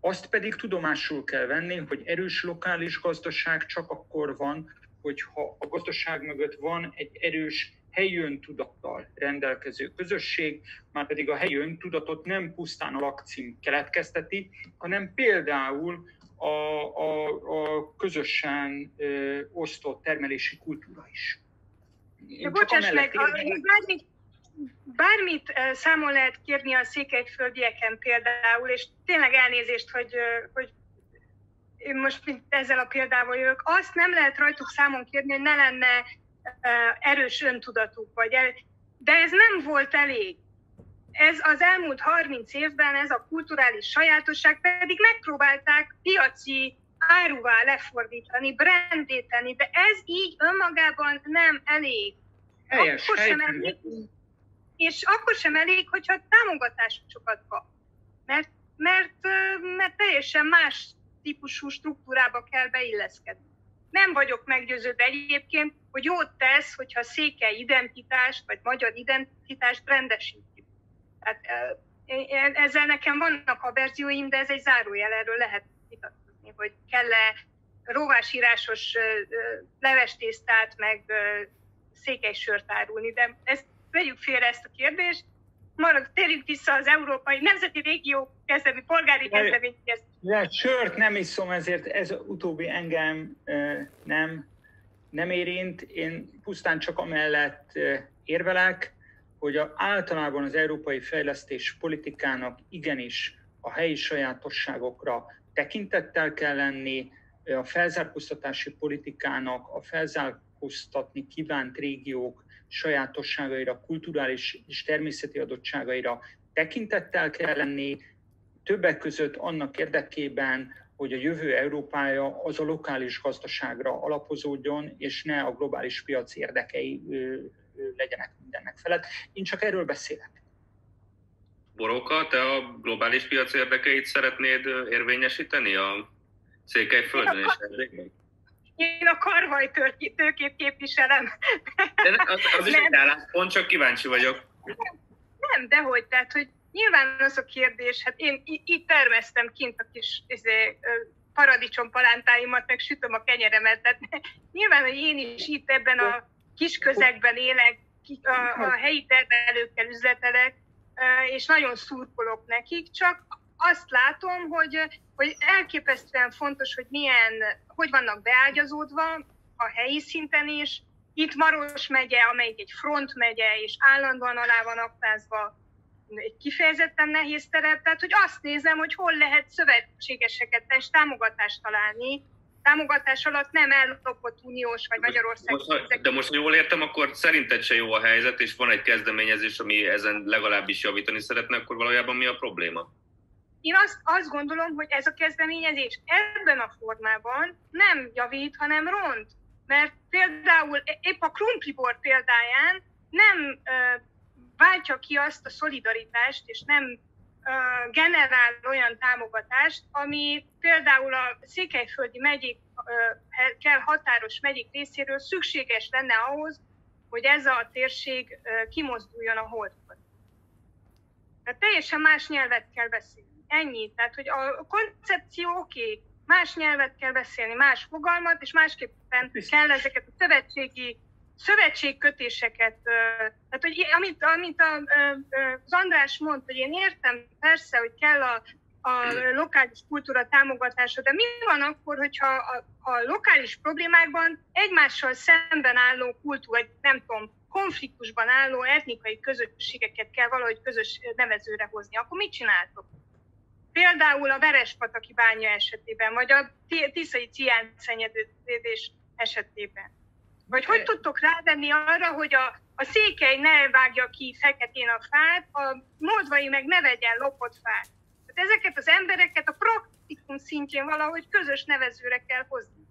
azt pedig tudomásul kell venni, hogy erős lokális gazdaság csak akkor van, hogyha a gazdaság mögött van egy erős helyi öntudattal rendelkező közösség, már pedig a helyi öntudatot nem pusztán a lakcím keletkezteti, hanem például a, a, a közösen ö, osztott termelési kultúra is. Én bocsáss meg, bármit, bármit számon lehet kérni a székelyföldieken például, és tényleg elnézést, hogy, hogy most mint ezzel a példával jövök, azt nem lehet rajtuk számon kérni, hogy ne lenne erős öntudatuk, vagy el, de ez nem volt elég. Ez az elmúlt 30 évben, ez a kulturális sajátosság pedig megpróbálták piaci áruvá lefordítani, brandéteni, de ez így önmagában nem elég. Helyes, akkor sem elég, és akkor sem elég, hogyha támogatásokat kap. Mert, mert, mert teljesen más típusú struktúrába kell beilleszkedni. Nem vagyok meggyőződve egyébként, hogy jót tesz, hogyha székely identitást, vagy magyar identitást rendesítjük. Tehát ezzel nekem vannak a verzióim, de ez egy zárójel, erről lehet vitatkozni, hogy kell-e rovásírásos levestésztát, meg székely sört árulni, de ezt vegyük félre ezt a kérdést, marad, térjünk vissza az Európai Nemzeti Régió kezdemi polgári kezdeményhez. Ja, sört nem iszom, ezért ez utóbbi engem nem, nem érint. Én pusztán csak amellett érvelek, hogy a, általában az európai fejlesztés politikának igenis a helyi sajátosságokra tekintettel kell lenni, a felzárkóztatási politikának a felzárkóztatni kívánt régiók sajátosságaira, kulturális és természeti adottságaira tekintettel kell lenni, többek között annak érdekében, hogy a jövő Európája az a lokális gazdaságra alapozódjon, és ne a globális piac érdekei legyenek mindennek felett. Én csak erről beszélek. Boróka, te a globális piac érdekeit szeretnéd érvényesíteni a Székelyföldön és *laughs* Erdélyben? Én a karvaj tőkét képviselem. De az, az is egy álláspont, csak kíváncsi vagyok. Nem, dehogy, tehát, hogy nyilván az a kérdés, hát én itt termesztem kint a kis izé, paradicsompalántáimat, meg sütöm a kenyeremet, tehát nyilván, hogy én is itt ebben a kis közegben élek, a, a helyi termelőkkel üzletelek, és nagyon szurkolok nekik, csak azt látom, hogy, hogy elképesztően fontos, hogy milyen, hogy vannak beágyazódva a helyi szinten is. Itt Maros megye, amelyik egy front megye, és állandóan alá van aknázva, egy kifejezetten nehéz terep, tehát hogy azt nézem, hogy hol lehet szövetségeseket és támogatást találni, támogatás alatt nem ellopott uniós vagy Magyarország. Most, de most, ha jól értem, akkor szerinted se jó a helyzet, és van egy kezdeményezés, ami ezen legalábbis javítani szeretne, akkor valójában mi a probléma? Én azt, azt gondolom, hogy ez a kezdeményezés ebben a formában nem javít, hanem ront. Mert például épp a krumplibor példáján nem uh, váltja ki azt a szolidaritást, és nem generál olyan támogatást, ami például a székelyföldi megyék, kell határos megyék részéről szükséges lenne ahhoz, hogy ez a térség kimozduljon a holdból. Tehát teljesen más nyelvet kell beszélni. Ennyi. Tehát, hogy a koncepció oké, okay, más nyelvet kell beszélni, más fogalmat, és másképpen kell ezeket a szövetségi szövetségkötéseket, tehát hogy amit, amit a, az András mondta, hogy én értem persze, hogy kell a, a lokális kultúra támogatása, de mi van akkor, hogyha a, a lokális problémákban egymással szemben álló kultúra, vagy nem tudom, konfliktusban álló etnikai közösségeket kell valahogy közös nevezőre hozni, akkor mit csináltok? Például a Verespataki bánya esetében, vagy a Tiszai szennyedődés esetében. Vagy hogy tudtok rávenni arra, hogy a, a székely ne vágja ki feketén a fát, a moldvai meg ne vegyen lopott fát. Tehát ezeket az embereket a praktikum szintjén valahogy közös nevezőre kell hozni.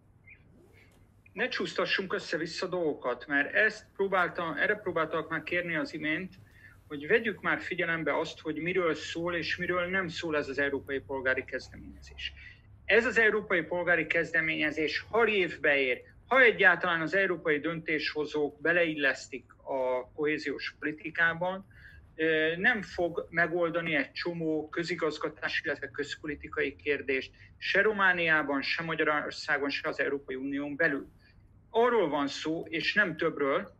Ne csúsztassunk össze-vissza dolgokat, mert ezt próbáltam, erre próbáltak már kérni az imént, hogy vegyük már figyelembe azt, hogy miről szól és miről nem szól ez az európai polgári kezdeményezés. Ez az európai polgári kezdeményezés, ha évbe ér, ha egyáltalán az európai döntéshozók beleillesztik a kohéziós politikában, nem fog megoldani egy csomó közigazgatási, illetve közpolitikai kérdést se Romániában, se Magyarországon, se az Európai Unión belül. Arról van szó, és nem többről,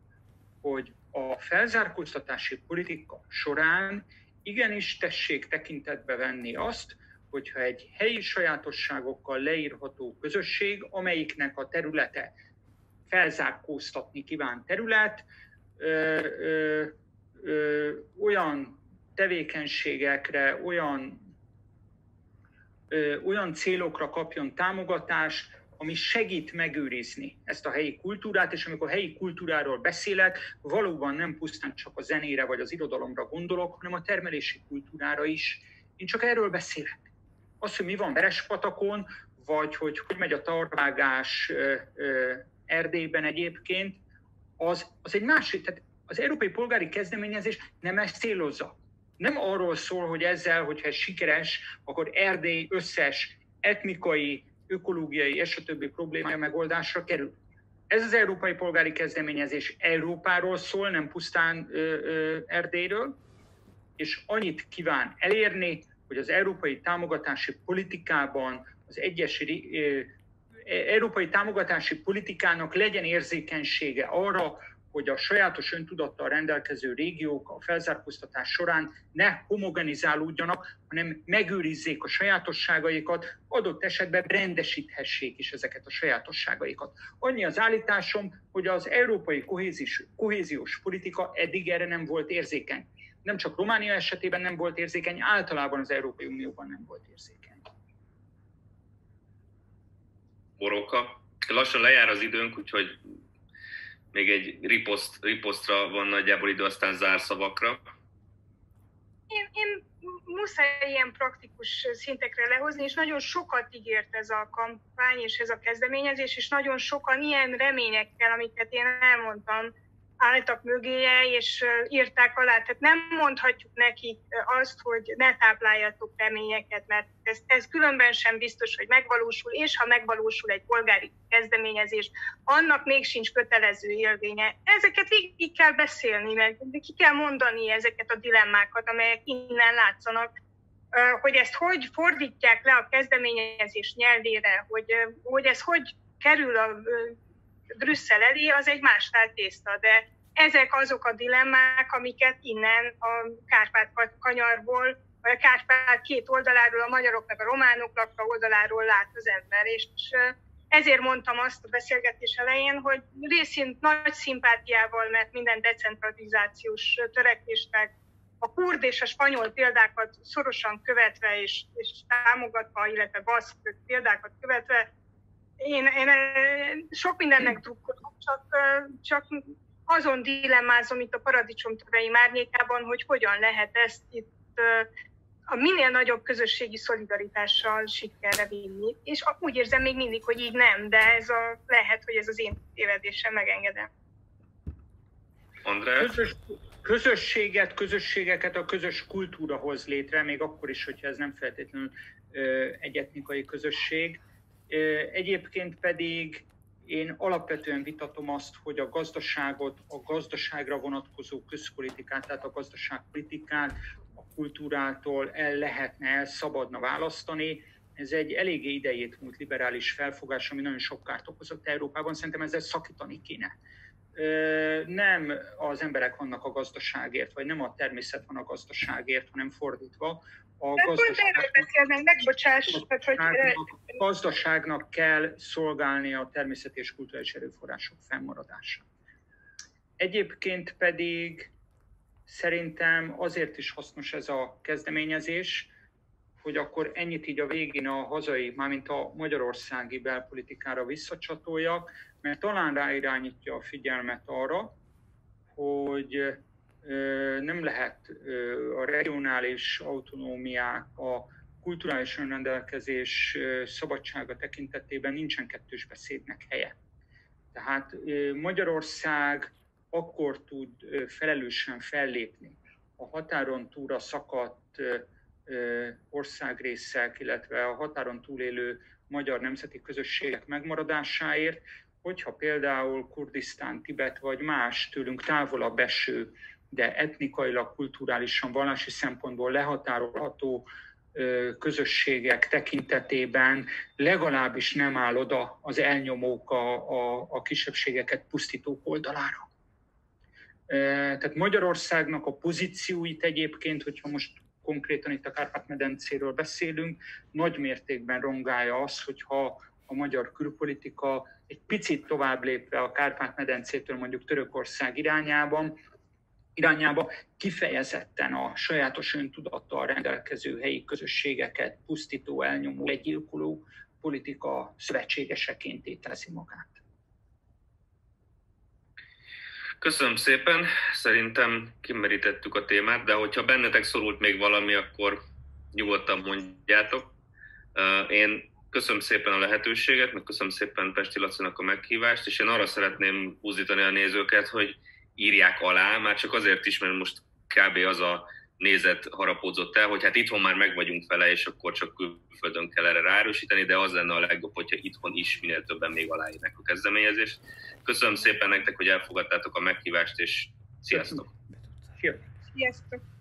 hogy a felzárkóztatási politika során igenis tessék tekintetbe venni azt, hogyha egy helyi sajátosságokkal leírható közösség, amelyiknek a területe felzárkóztatni kívánt terület, ö, ö, ö, olyan tevékenységekre, olyan ö, olyan célokra kapjon támogatást, ami segít megőrizni ezt a helyi kultúrát, és amikor helyi kultúráról beszélek, valóban nem pusztán csak a zenére vagy az irodalomra gondolok, hanem a termelési kultúrára is. Én csak erről beszélek. Az, hogy mi van Verespatakon, vagy hogy hogy megy a tarvágás Erdélyben egyébként, az, az egy másik, tehát az európai polgári kezdeményezés nem ezt célozza. Nem arról szól, hogy ezzel, hogyha ez sikeres, akkor Erdély összes etnikai, ökológiai és a többi problémája megoldásra kerül. Ez az európai polgári kezdeményezés Európáról szól, nem pusztán ö, ö, Erdélyről, és annyit kíván elérni, hogy az európai támogatási politikában az egyes ö, európai támogatási politikának legyen érzékenysége arra, hogy a sajátos öntudattal rendelkező régiók a felzárkóztatás során ne homogenizálódjanak, hanem megőrizzék a sajátosságaikat, adott esetben rendesíthessék is ezeket a sajátosságaikat. Annyi az állításom, hogy az európai kohézis, kohéziós politika eddig erre nem volt érzékeny. Nem csak Románia esetében nem volt érzékeny, általában az Európai Unióban nem volt érzékeny. Boróka. Lassan lejár az időnk, úgyhogy még egy riposzt, riposztra van nagyjából idő, aztán zárszavakra. Én, én muszáj ilyen praktikus szintekre lehozni, és nagyon sokat ígért ez a kampány és ez a kezdeményezés, és nagyon sokan ilyen reményekkel, amiket én elmondtam, álltak mögéje, és írták alá. Tehát nem mondhatjuk nekik azt, hogy ne tápláljatok reményeket, mert ez, ez különben sem biztos, hogy megvalósul, és ha megvalósul egy polgári kezdeményezés, annak még sincs kötelező élvénye. Ezeket végig kell beszélni, meg ki kell mondani ezeket a dilemmákat, amelyek innen látszanak, hogy ezt hogy fordítják le a kezdeményezés nyelvére, hogy, hogy ez hogy kerül a Brüsszel elé, az egy más tészta, de ezek azok a dilemmák, amiket innen a Kárpát-kanyarból, vagy a Kárpát két oldaláról, a magyarok meg a románok lakta oldaláról lát az ember, és ezért mondtam azt a beszélgetés elején, hogy részint nagy szimpátiával, mert minden decentralizációs törekvésnek a kurd és a spanyol példákat szorosan követve és, és támogatva, illetve baszk példákat követve, én, én sok mindennek drukkolok, csak, csak azon dilemmázom itt a paradicsom tövei márnyékában, hogy hogyan lehet ezt itt a minél nagyobb közösségi szolidaritással sikerre vinni. És úgy érzem még mindig, hogy így nem, de ez a, lehet, hogy ez az én tévedésem, megengedem. András? Közös, közösséget, közösségeket a közös kultúra hoz létre, még akkor is, hogyha ez nem feltétlenül ö, egy etnikai közösség. Egyébként pedig én alapvetően vitatom azt, hogy a gazdaságot, a gazdaságra vonatkozó közpolitikát, tehát a gazdaságpolitikát a kultúrától el lehetne, el szabadna választani. Ez egy eléggé idejét múlt liberális felfogás, ami nagyon sok kárt okozott Európában. Szerintem ezzel szakítani kéne. Nem az emberek vannak a gazdaságért, vagy nem a természet van a gazdaságért, hanem fordítva a gazdaságnak, gazdaságnak kell szolgálni a természeti és kulturális erőforrások fennmaradását. Egyébként pedig szerintem azért is hasznos ez a kezdeményezés, hogy akkor ennyit így a végén a hazai, mármint a magyarországi belpolitikára visszacsatoljak, mert talán ráirányítja a figyelmet arra, hogy nem lehet a regionális autonómiák, a kulturális önrendelkezés szabadsága tekintetében nincsen kettős beszédnek helye. Tehát Magyarország akkor tud felelősen fellépni a határon túlra szakadt országrészek, illetve a határon túlélő magyar nemzeti közösségek megmaradásáért, hogyha például Kurdisztán, Tibet vagy más tőlünk távolabb eső de etnikailag, kulturálisan, vallási szempontból lehatárolható közösségek tekintetében legalábbis nem áll oda az elnyomók a, a, a kisebbségeket pusztítók oldalára. Tehát Magyarországnak a pozícióit egyébként, hogyha most konkrétan itt a Kárpát-medencéről beszélünk, nagy mértékben rongálja az, hogyha a magyar külpolitika egy picit tovább lépve a Kárpát-medencétől mondjuk Törökország irányában irányába kifejezetten a sajátos öntudattal rendelkező helyi közösségeket pusztító, elnyomó, legyilkoló politika szövetségeseként ételezi magát. Köszönöm szépen, szerintem kimerítettük a témát, de hogyha bennetek szorult még valami, akkor nyugodtan mondjátok. Én köszönöm szépen a lehetőséget, meg köszönöm szépen Pesti Lacinak a meghívást, és én arra szeretném húzítani a nézőket, hogy írják alá, már csak azért is, mert most kb. az a nézet harapódzott el, hogy hát itthon már meg vagyunk vele, és akkor csak külföldön kell erre ráerősíteni, de az lenne a legjobb, hogyha itthon is minél többen még aláírnak a kezdeményezést. Köszönöm szépen nektek, hogy elfogadtátok a meghívást, és sziasztok! Sziasztok!